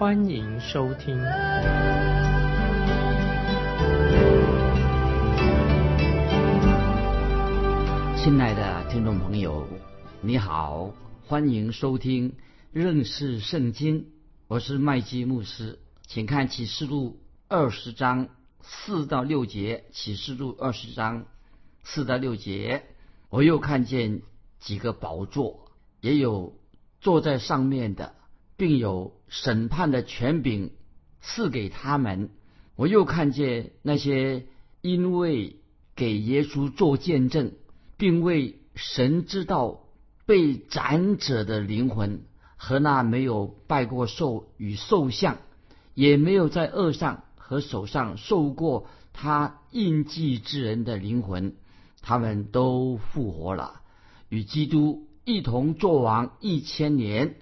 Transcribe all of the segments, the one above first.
欢迎收听。亲爱的听众朋友，你好，欢迎收听认识圣经。我是麦基牧师，请看启示录二十章四到六节。启示录二十章四到六节，我又看见几个宝座，也有坐在上面的，并有审判的权柄赐给他们。我又看见那些因为给耶稣做见证。并为神知道被斩者的灵魂和那没有拜过兽与兽像，也没有在恶上和手上受过他印记之人的灵魂，他们都复活了，与基督一同作王一千年。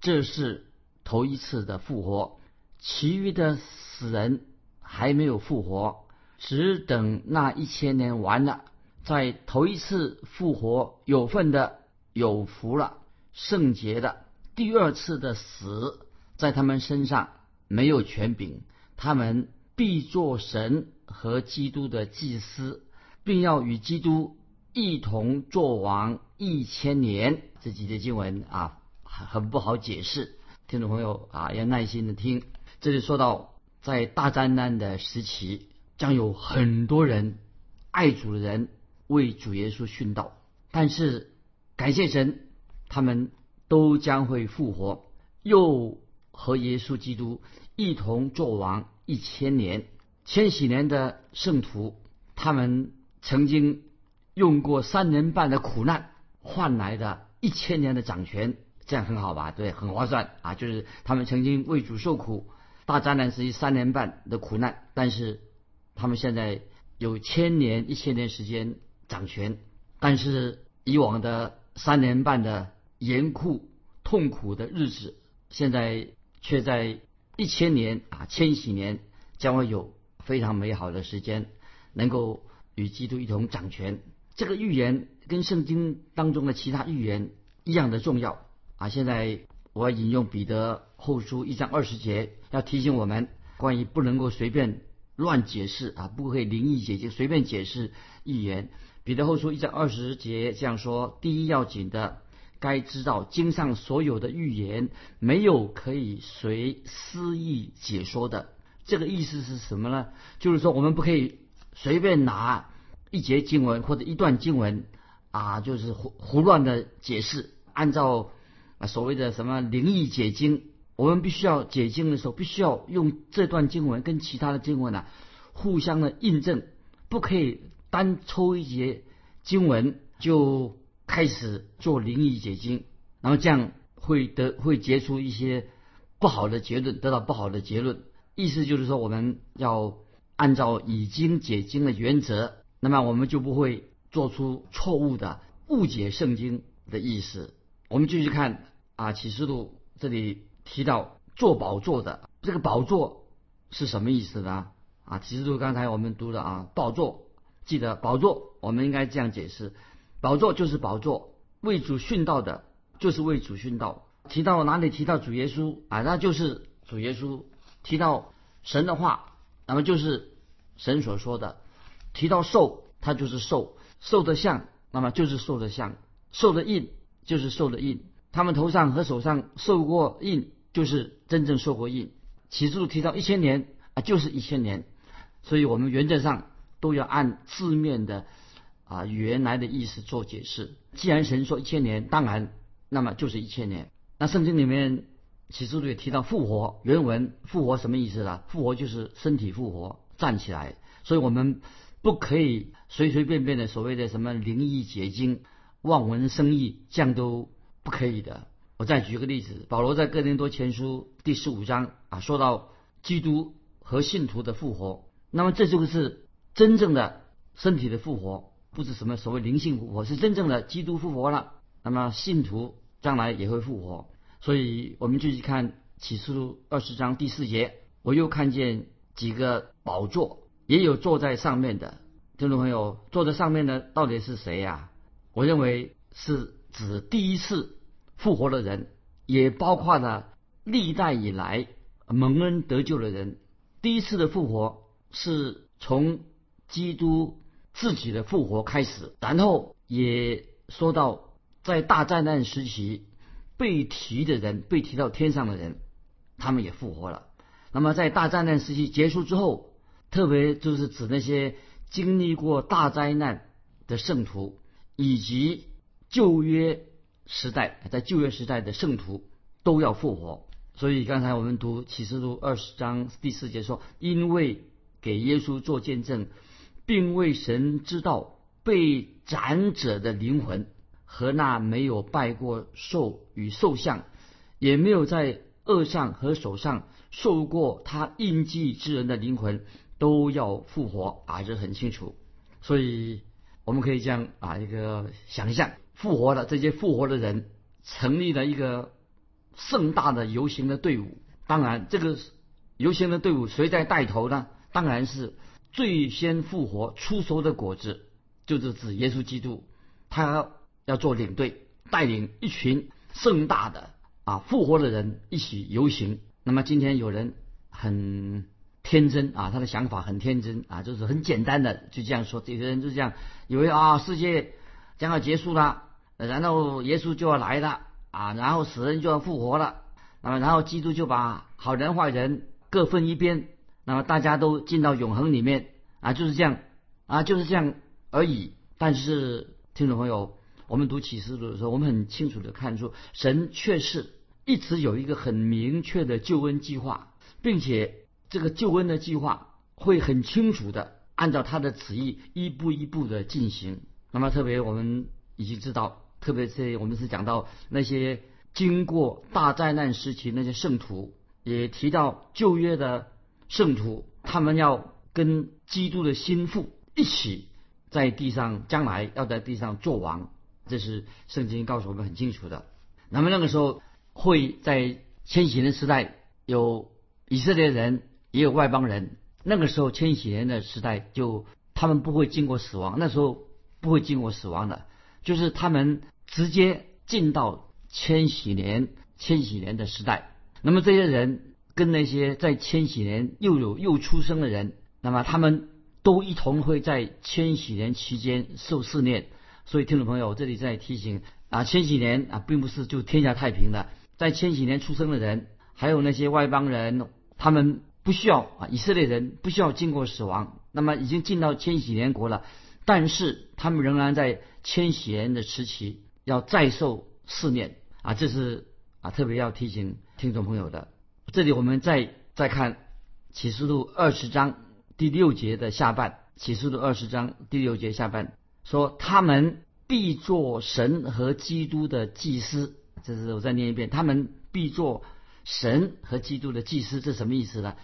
这是头一次的复活，其余的死人还没有复活，只等那一千年完了。在头一次复活有份的有福了，圣洁的；第二次的死在他们身上没有权柄，他们必做神和基督的祭司，并要与基督一同作王一千年。这几节经文啊，很不好解释，听众朋友啊要耐心的听。这里说到，在大灾难的时期，将有很多人爱主的人。为主耶稣殉道，但是感谢神，他们都将会复活，又和耶稣基督一同作王一千年。千禧年的圣徒，他们曾经用过三年半的苦难换来的一千年的掌权，这样很好吧？对，很划算啊！就是他们曾经为主受苦，大灾难是三年半的苦难，但是他们现在有千年、一千年时间。掌权，但是以往的三年半的严酷、痛苦的日子，现在却在一千年啊，千禧年将会有非常美好的时间，能够与基督一同掌权。这个预言跟圣经当中的其他预言一样的重要啊！现在我要引用彼得后书一章二十节，要提醒我们关于不能够随便乱解释啊，不可以灵异解经，随便解释预言。彼得后书一章二十节这样说：第一要紧的，该知道经上所有的预言，没有可以随私意解说的。这个意思是什么呢？就是说，我们不可以随便拿一节经文或者一段经文啊，就是胡胡乱的解释，按照啊所谓的什么灵异解经。我们必须要解经的时候，必须要用这段经文跟其他的经文呢互相的印证，不可以。单抽一节经文就开始做灵异解经，然后这样会得会结出一些不好的结论，得到不好的结论。意思就是说，我们要按照已经解经的原则，那么我们就不会做出错误的误解圣经的意思。我们继续看啊，启示录这里提到做宝座的这个宝座是什么意思呢？啊，启示录刚才我们读的啊，宝座。记得宝座，我们应该这样解释：宝座就是宝座，为主殉道的，就是为主殉道。提到哪里提到主耶稣啊，那就是主耶稣；提到神的话，那么就是神所说的；提到兽，它就是兽；兽的像，那么就是兽的像；兽的印，就是受的印。他们头上和手上受过印，就是真正受过印。起初提到一千年啊，就是一千年。所以我们原则上。都要按字面的啊原来的意思做解释。既然神说一千年，当然那么就是一千年。那圣经里面启示录也提到复活，原文复活什么意思呢？复活就是身体复活，站起来。所以我们不可以随随便便的所谓的什么灵异结晶、望文生义，这样都不可以的。我再举个例子，保罗在哥林多前书第十五章啊，说到基督和信徒的复活。那么这就是真正的身体的复活，不是什么所谓灵性复活，是真正的基督复活了。那么信徒将来也会复活。所以我们继续看启示录二十章第四节，我又看见几个宝座，也有坐在上面的听众朋友，坐在上面的到底是谁呀？我认为是指第一次复活的人，也包括了历代以来蒙恩得救的人。第一次的复活是从基督自己的复活开始，然后也说到在大灾难时期被提的人，被提到天上的人，他们也复活了。那么在大灾难时期结束之后，特别就是指那些经历过大灾难的圣徒。以及旧约时代，在旧约时代的圣徒都要复活。所以刚才我们读启示录二十章第四节说：“因为给耶稣做见证，并为神知道被斩者的灵魂和那没有拜过兽与兽像，也没有在额上和手上受过他印记之人的灵魂，都要复活。”啊，这很清楚。所以。我们可以这样啊，一个想象复活的这些复活的人，成立了一个盛大的游行的队伍。当然，这个游行的队伍谁在带头呢？当然是最先复活出熟的果子，就是指耶稣基督，他要做领队，带领一群盛大的啊复活的人一起游行。那么今天有人很。天真啊，他的想法很天真啊，就是很简单的就这样说。有些人就这样以为啊，世界将要结束了，然后耶稣就要来了啊，然后死人就要复活了，那么然后基督就把好人坏人各分一边，那么大家都进到永恒里面啊，就是这样啊，就是这样而已。但是听众朋友，我们读启示录的时候，我们很清楚的看出，神却是一直有一个很明确的救恩计划，并且。这个救恩的计划会很清楚的按照他的旨意一步一步的进行。那么特别我们已经知道，特别是我们是讲到那些经过大灾难时期那些圣徒，也提到旧约的圣徒，他们要跟基督的心腹一起在地上，将来要在地上做王。这是圣经告诉我们很清楚的。那么那个时候会在千禧年时代有以色列人。也有外邦人，那个时候千禧年的时代，就他们不会经过死亡，那时候不会经过死亡的，就是他们直接进到千禧年，千禧年的时代。那么这些人跟那些在千禧年又有又出生的人，那么他们都一同会在千禧年期间受试炼。所以听众朋友，这里在提醒啊，千禧年啊，并不是就天下太平的，在千禧年出生的人，还有那些外邦人，他们。不需要啊，以色列人不需要经过死亡，那么已经进到千禧年国了，但是他们仍然在千禧年的时期要再受试炼啊，这是啊特别要提醒听众朋友的。这里我们再再看启示录二十章第六节的下半，启示录二十章第六节下半说他们必做神和基督的祭司，这是我再念一遍，他们必做神和基督的祭司，这什么意思呢？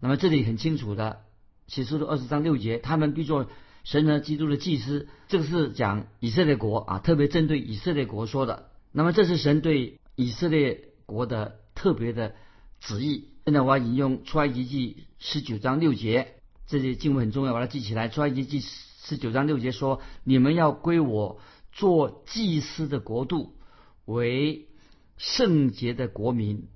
那么这里很清楚的，启示录二十章六节，他们必做神和基督的祭司。这个是讲以色列国啊，特别针对以色列国说的。那么这是神对以色列国的特别的旨意。现在我要引用出埃及记十九章六节，这些经文很重要，把它记起来。出埃及记十九章六节说：“你们要归我做祭司的国度，为圣洁的国民。”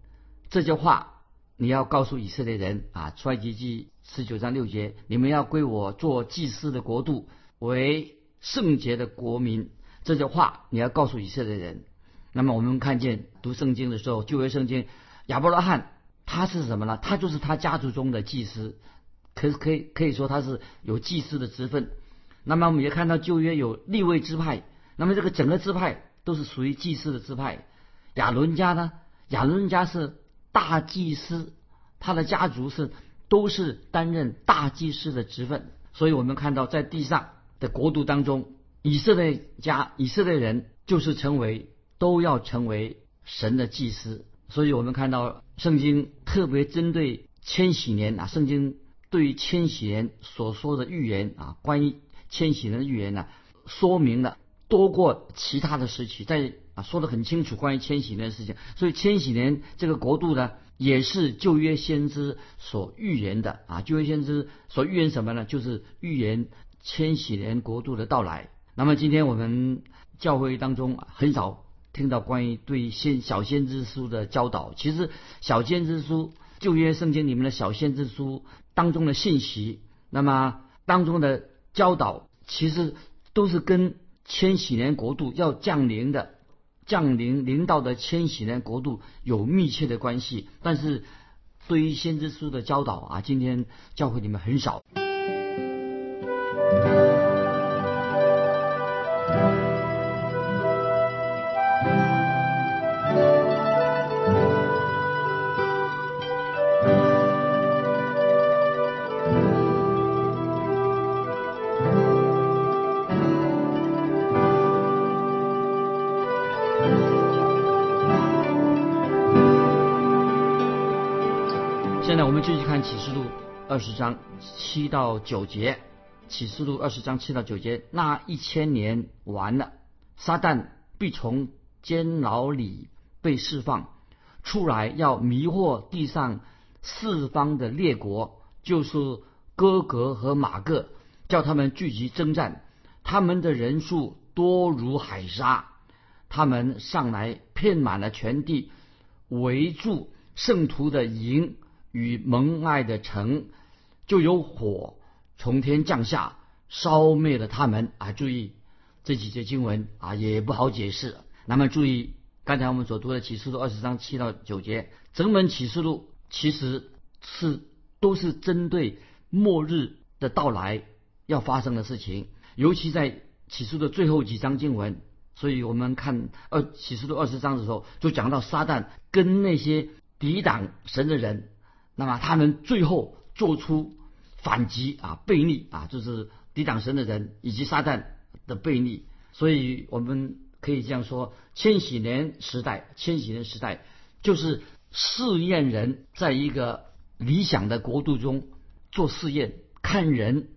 这句话。你要告诉以色列人啊，出埃及记十九章六节，你们要归我做祭司的国度，为圣洁的国民。这句话你要告诉以色列人。那么我们看见读圣经的时候，旧约圣经亚伯拉罕他是什么呢？他就是他家族中的祭司，可可以可以说他是有祭司的职分。那么我们也看到旧约有立位支派，那么这个整个支派都是属于祭司的支派。亚伦家呢？亚伦家是。大祭司，他的家族是都是担任大祭司的职分，所以我们看到在地上的国度当中，以色列家以色列人就是成为都要成为神的祭司，所以我们看到圣经特别针对千禧年啊，圣经对于千禧年所说的预言啊，关于千禧年的预言呢，说明了多过其他的时期，在啊说的很清楚关于千禧年的事情。所以千禧年这个国度呢，也是旧约先知所预言的啊。旧约先知所预言什么呢？就是预言千禧年国度的到来。那么今天我们教会当中很少听到关于对先小先知书的教导。其实小先知书旧约圣经里面的小先知书当中的信息，那么当中的教导，其实都是跟千禧年国度要降临的降临临到的迁徙呢国度有密切的关系。但是对于先知书的教导啊，今天教会里面很少。们继续看启示录二十章七到九节。启示录二十章七到九节，那一千年完了，撒旦必从监牢里被释放出来，要迷惑地上四方的列国，就是哥格和马各，叫他们聚集征战。他们的人数多如海沙，他们上来遍满了全地，围住圣徒的营与蒙爱的城，就有火。从天降下，烧灭了他们啊！注意这几节经文啊，也不好解释。那么注意刚才我们所读的启示录二十章七到九节，整本启示录其实是都是针对末日的到来要发生的事情，尤其在启示的最后几章经文。所以我们看二启示录二十章的时候，就讲到撒旦跟那些抵挡神的人，那么他们最后做出。反击啊，背逆啊，就是抵挡神的人以及撒旦的背逆，所以我们可以这样说：千禧年时代，千禧年时代就是试验人在一个理想的国度中做试验，看人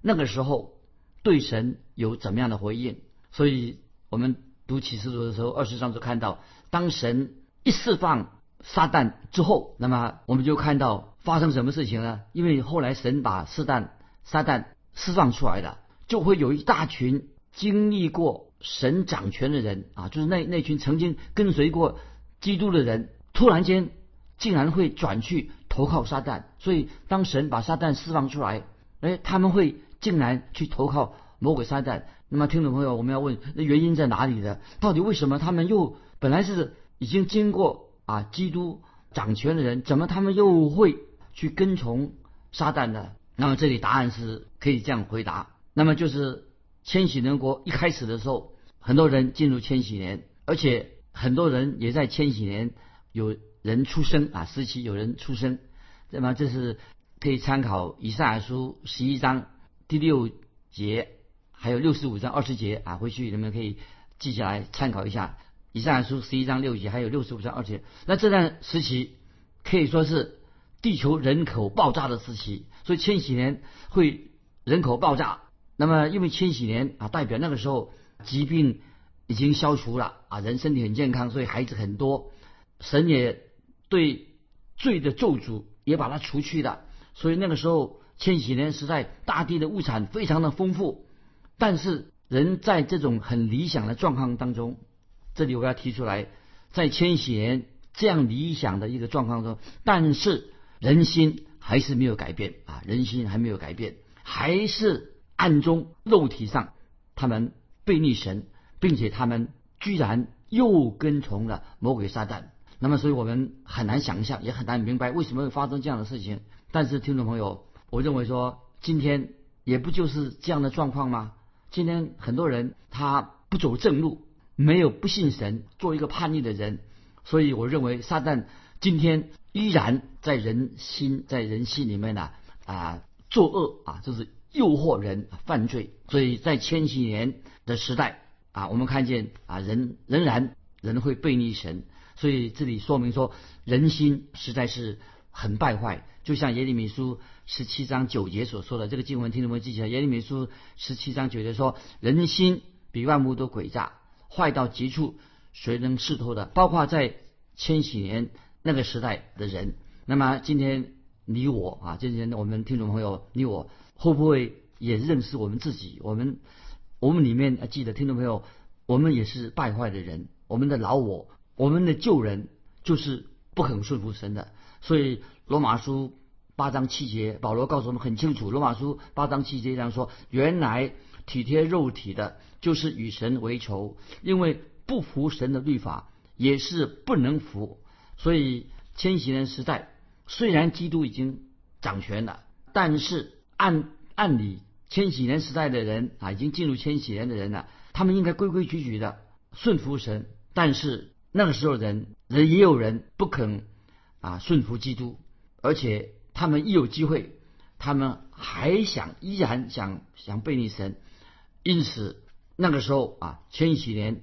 那个时候对神有怎么样的回应。所以我们读启示录的时候，二十章就看到，当神一释放撒旦之后，那么我们就看到。发生什么事情呢？因为后来神把撒旦、撒旦释放出来了，就会有一大群经历过神掌权的人啊，就是那那群曾经跟随过基督的人，突然间竟然会转去投靠撒旦。所以当神把撒旦释放出来，哎，他们会竟然去投靠魔鬼撒旦。那么听众朋友，我们要问，那原因在哪里呢？到底为什么他们又本来是已经经过啊基督掌权的人，怎么他们又会？去跟从撒旦呢，那么这里答案是可以这样回答。那么就是千禧年国一开始的时候，很多人进入千禧年，而且很多人也在千禧年有人出生啊，时期有人出生。那么这是可以参考以赛亚书十一章第六节，还有六十五章二十节啊，回去你们可以记下来参考一下。以赛亚书十一章六节，还有六十五章二节。那这段时期可以说是。地球人口爆炸的时期，所以千禧年会人口爆炸。那么，因为千禧年啊，代表那个时候疾病已经消除了啊，人身体很健康，所以孩子很多。神也对罪的咒诅也把它除去了，所以那个时候千禧年时代，大地的物产非常的丰富。但是，人在这种很理想的状况当中，这里我要提出来，在千禧年这样理想的一个状况中，但是。人心还是没有改变啊，人心还没有改变，还是暗中肉体上他们背逆神，并且他们居然又跟从了魔鬼撒旦。那么，所以我们很难想象，也很难明白为什么会发生这样的事情。但是，听众朋友，我认为说，今天也不就是这样的状况吗？今天很多人他不走正路，没有不信神，做一个叛逆的人。所以，我认为撒旦今天。依然在人心，在人心里面呢啊作恶啊，就是诱惑人犯罪。所以在千禧年的时代啊，我们看见啊人仍然人会背逆神。所以这里说明说人心实在是很败坏。就像耶利米书十七章九节所说的，这个经文听众们记起来。耶利米书十七章九节说：“人心比万物都诡诈，坏到极处，谁能识透的？”包括在千禧年那个时代的人。那么今天你我啊，今天我们听众朋友，你我会不会也认识我们自己？我们我们里面记得听众朋友，我们也是败坏的人。我们的老我，我们的旧人，就是不肯顺服神的。所以罗马书八章七节，保罗告诉我们很清楚。罗马书八章七节这样说：原来体贴肉体的，就是与神为仇，因为不服神的律法，也是不能服。所以千禧年时代。虽然基督已经掌权了，但是按按理千禧年时代的人啊，已经进入千禧年的人了，他们应该规规矩矩的顺服神。但是那个时候人人也有人不肯啊顺服基督，而且他们一有机会，他们还想依然想想背逆神。因此那个时候啊，千禧年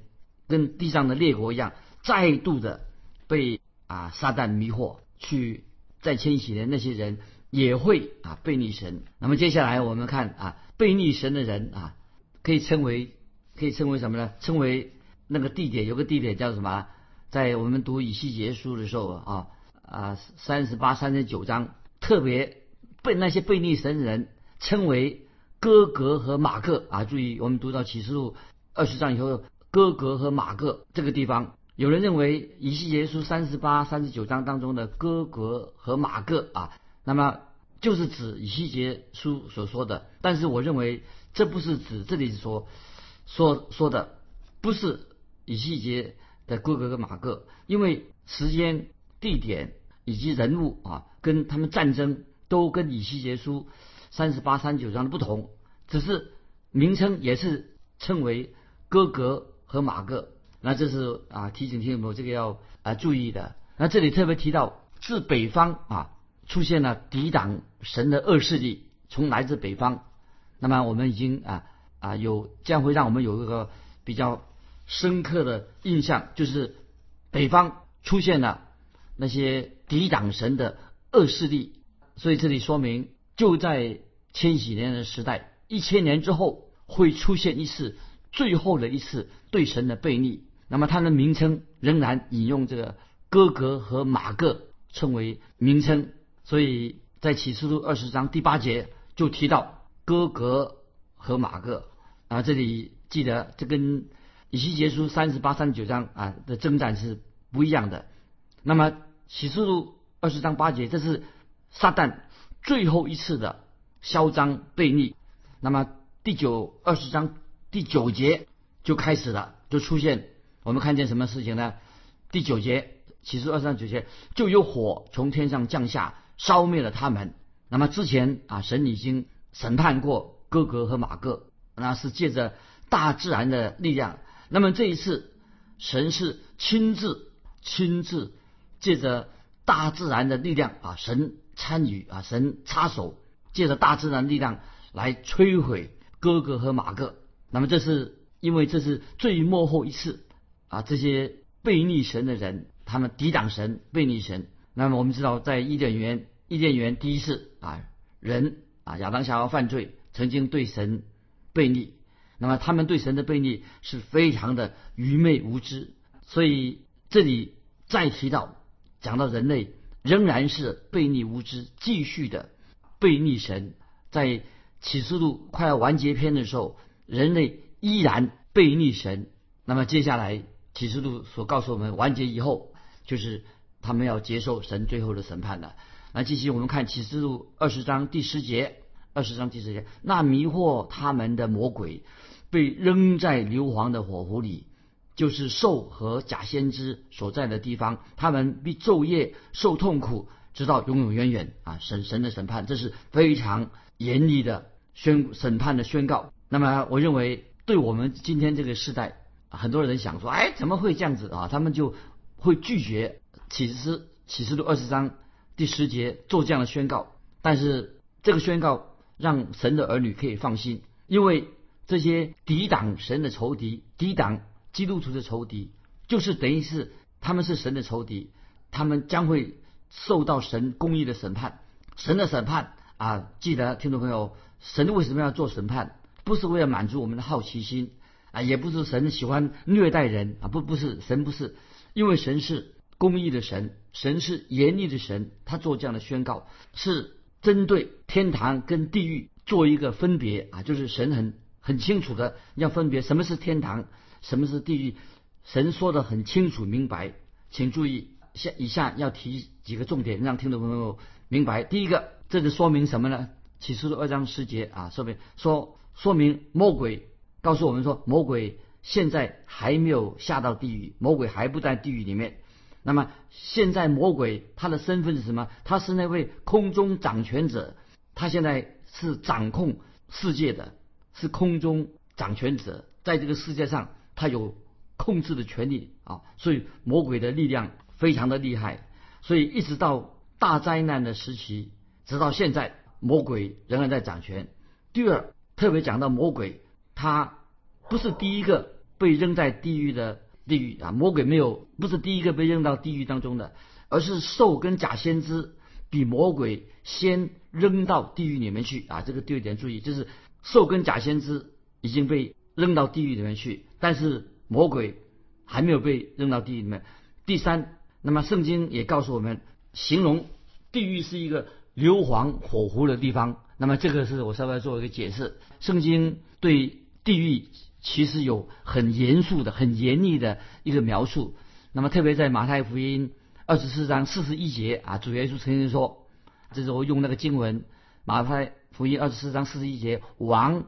跟地上的列国一样，再度的被啊撒旦迷惑去。在千禧年，那些人也会啊背逆神。那么接下来我们看啊背逆神的人啊，可以称为可以称为什么呢？称为那个地点有个地点叫什么？在我们读以西结书的时候啊啊三十八三十九章，特别被那些背逆神的人称为哥格和马克啊。注意，我们读到启示录二十章以后，哥格和马克这个地方。有人认为以西结书三十八、三十九章当中的哥格和马克啊，那么就是指以西结书所说的。但是我认为这不是指这里所说说的，不是以西结的哥格和马克，因为时间、地点以及人物啊，跟他们战争都跟以西结书三十八、三十九章的不同，只是名称也是称为哥格和马格。那这是啊提醒听众朋友这个要啊注意的。那这里特别提到，自北方啊出现了抵挡神的恶势力，从来自北方。那么我们已经啊啊有将会让我们有一个比较深刻的印象，就是北方出现了那些抵挡神的恶势力。所以这里说明，就在千禧年的时代，一千年之后会出现一次最后的一次对神的背逆。那么它的名称仍然引用这个哥格和马各称为名称，所以在启示录二十章第八节就提到哥格和马各啊，这里记得这跟以西结书三十八、三十九章啊的征战是不一样的。那么启示录二十章八节，这是撒旦最后一次的嚣张悖逆。那么第九二十章第九节就开始了，就出现。我们看见什么事情呢？第九节，启示二三九节，就有火从天上降下，烧灭了他们。那么之前啊，神已经审判过哥格和马哥，那是借着大自然的力量。那么这一次，神是亲自亲自借着大自然的力量啊，神参与啊，神插手，借着大自然力量来摧毁哥哥和马哥。那么这是因为这是最幕后一次。啊，这些背逆神的人，他们抵挡神，背逆神。那么我们知道，在伊甸园，伊甸园第一次啊，人啊，亚当夏娃犯罪，曾经对神背逆。那么他们对神的背逆是非常的愚昧无知。所以这里再提到，讲到人类仍然是悖逆无知，继续的悖逆神。在启示录快要完结篇的时候，人类依然悖逆神。那么接下来。启示录所告诉我们，完结以后就是他们要接受神最后的审判的。那继续我们看启示录二十章第十节，二十章第十节，那迷惑他们的魔鬼被扔在硫磺的火湖里，就是兽和假先知所在的地方，他们必昼夜受痛苦，直到永永远远啊！神神的审判，这是非常严厉的宣审判的宣告。那么我认为，对我们今天这个时代。很多人想说，哎，怎么会这样子啊？他们就会拒绝启示启示录二十章第十节做这样的宣告。但是这个宣告让神的儿女可以放心，因为这些抵挡神的仇敌、抵挡基督徒的仇敌，就是等于是他们是神的仇敌，他们将会受到神公义的审判。神的审判啊，记得听众朋友，神为什么要做审判？不是为了满足我们的好奇心啊，也不是神喜欢虐待人啊，不不是神不是，因为神是公义的神，神是严厉的神，他做这样的宣告是针对天堂跟地狱做一个分别啊，就是神很很清楚的要分别什么是天堂，什么是地狱，神说的很清楚明白，请注意下以下要提几个重点，让听众朋友明白。第一个，这就说明什么呢？启示录二章十节啊，说明说。说明魔鬼告诉我们说，魔鬼现在还没有下到地狱，魔鬼还不在地狱里面。那么现在魔鬼他的身份是什么？他是那位空中掌权者，他现在是掌控世界的，是空中掌权者，在这个世界上他有控制的权利啊。所以魔鬼的力量非常的厉害。所以一直到大灾难的时期，直到现在，魔鬼仍然在掌权。第二。特别讲到魔鬼，他不是第一个被扔在地狱的地狱啊，魔鬼没有不是第一个被扔到地狱当中的，而是兽跟假先知比魔鬼先扔到地狱里面去啊。这个第二点注意，就是兽跟假先知已经被扔到地狱里面去，但是魔鬼还没有被扔到地狱里面。第三，那么圣经也告诉我们，形容地狱是一个硫磺火湖的地方。那么这个是我稍微做一个解释。圣经对地狱其实有很严肃的、很严厉的一个描述。那么特别在马太福音二十四章四十一节啊，主耶稣曾经说，这是我用那个经文，马太福音二十四章四十一节，王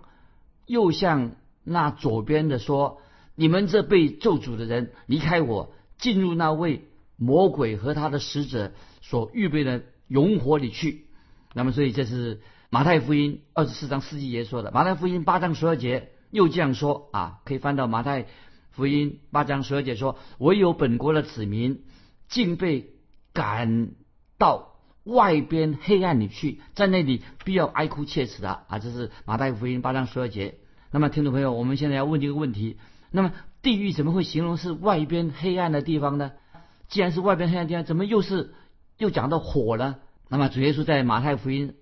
又向那左边的说：“你们这被咒诅的人，离开我，进入那位魔鬼和他的使者所预备的永火里去。”那么所以这是。马太福音二十四章四十一节说的，马太福音八章十二节又这样说啊，可以翻到马太福音八章十二节说：“唯有本国的子民，竟被赶到外边黑暗里去，在那里必要哀哭切齿的啊。”这是马太福音八章十二节。那么，听众朋友，我们现在要问这个问题：那么地狱怎么会形容是外边黑暗的地方呢？既然是外边黑暗地方，怎么又是又讲到火呢？那么主耶稣在马太福音。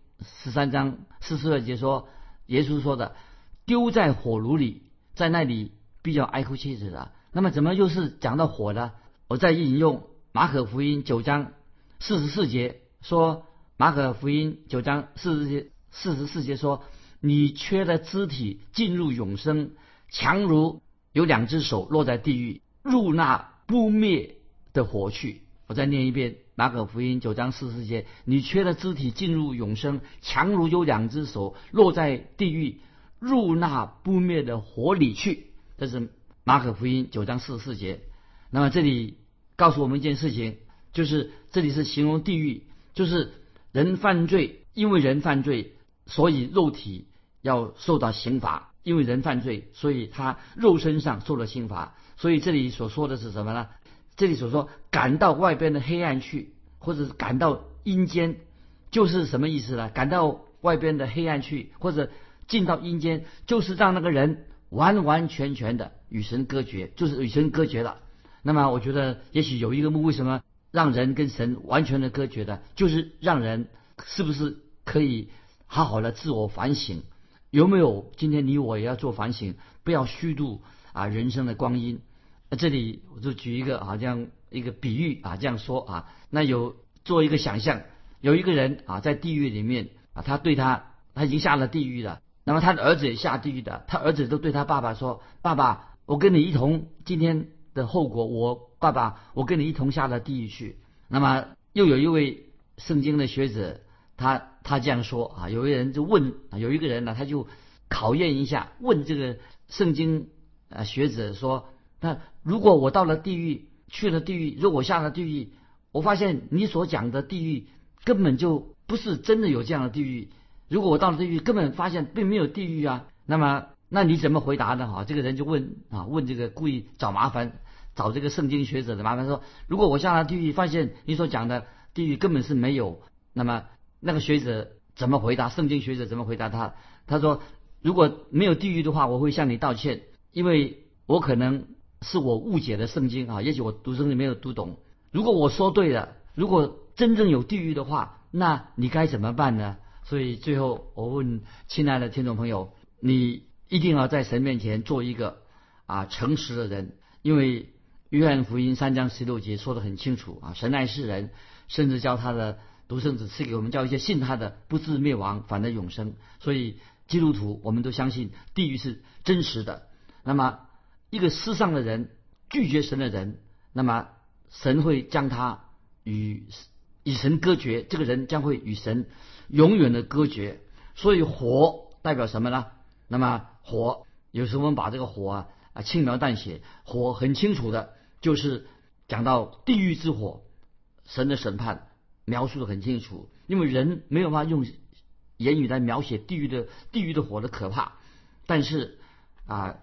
十三章四十二节说，耶稣说的，丢在火炉里，在那里比较哀哭切齿的。那么怎么又是讲到火呢？我再引用马可福音九章四十四节说，马可福音九章四十节四十四节说，你缺的肢体进入永生，强如有两只手落在地狱，入那不灭的火去。我再念一遍。马可福音九章四十四节，你缺了肢体进入永生，强如有两只手落在地狱，入那不灭的火里去。这是马可福音九章四十四节。那么这里告诉我们一件事情，就是这里是形容地狱，就是人犯罪，因为人犯罪，所以肉体要受到刑罚；因为人犯罪，所以他肉身上受了刑罚。所以这里所说的是什么呢？这里所说赶到外边的黑暗去，或者是赶到阴间，就是什么意思呢？赶到外边的黑暗去，或者进到阴间，就是让那个人完完全全的与神隔绝，就是与神隔绝了。那么，我觉得也许有一个目，为什么让人跟神完全的隔绝的，就是让人是不是可以好好的自我反省？有没有今天你我也要做反省，不要虚度啊人生的光阴。那这里我就举一个好像一个比喻啊，这样说啊，那有做一个想象，有一个人啊在地狱里面啊，他对他他已经下了地狱了，那么他的儿子也下地狱的，他儿子都对他爸爸说：“爸爸，我跟你一同今天的后果，我爸爸我跟你一同下了地狱去。”那么又有一位圣经的学者，他他这样说啊，有一人就问，有一个人呢，他就考验一下，问这个圣经啊学者说。那如果我到了地狱，去了地狱，如果我下了地狱，我发现你所讲的地狱根本就不是真的有这样的地狱。如果我到了地狱，根本发现并没有地狱啊，那么那你怎么回答呢？哈，这个人就问啊，问这个故意找麻烦，找这个圣经学者的麻烦，说如果我下了地狱，发现你所讲的地狱根本是没有，那么那个学者怎么回答？圣经学者怎么回答他？他说如果没有地狱的话，我会向你道歉，因为我可能。是我误解了圣经啊，也许我读圣经没有读懂。如果我说对了，如果真正有地狱的话，那你该怎么办呢？所以最后我问亲爱的听众朋友，你一定要在神面前做一个啊诚实的人，因为约翰福音三章十六节说的很清楚啊，神爱世人，甚至叫他的独生子赐给我们，叫一些信他的不至灭亡，反得永生。所以基督徒我们都相信地狱是真实的。那么一个世上的人拒绝神的人，那么神会将他与与神隔绝，这个人将会与神永远的隔绝。所以火代表什么呢？那么火有时候我们把这个火啊啊轻描淡写，火很清楚的，就是讲到地狱之火，神的审判描述的很清楚。因为人没有办法用言语来描写地狱的地狱的火的可怕，但是啊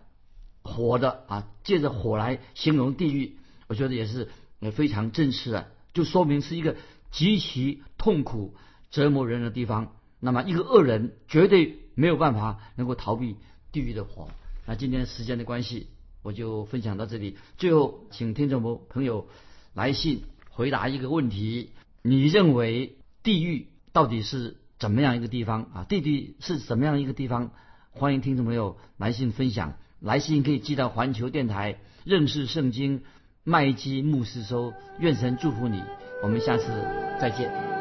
火的啊借着火来形容地狱，我觉得也是非常真实的，就说明是一个。极其痛苦折磨人的地方，那么一个恶人绝对没有办法能够逃避地狱的火。那今天时间的关系，我就分享到这里。最后，请听众朋朋友来信回答一个问题：你认为地狱到底是怎么样一个地方啊？地狱是怎么样一个地方？欢迎听众朋友来信分享。来信可以寄到环球电台认识圣经麦基牧师收。愿神祝福你。我们下次再见。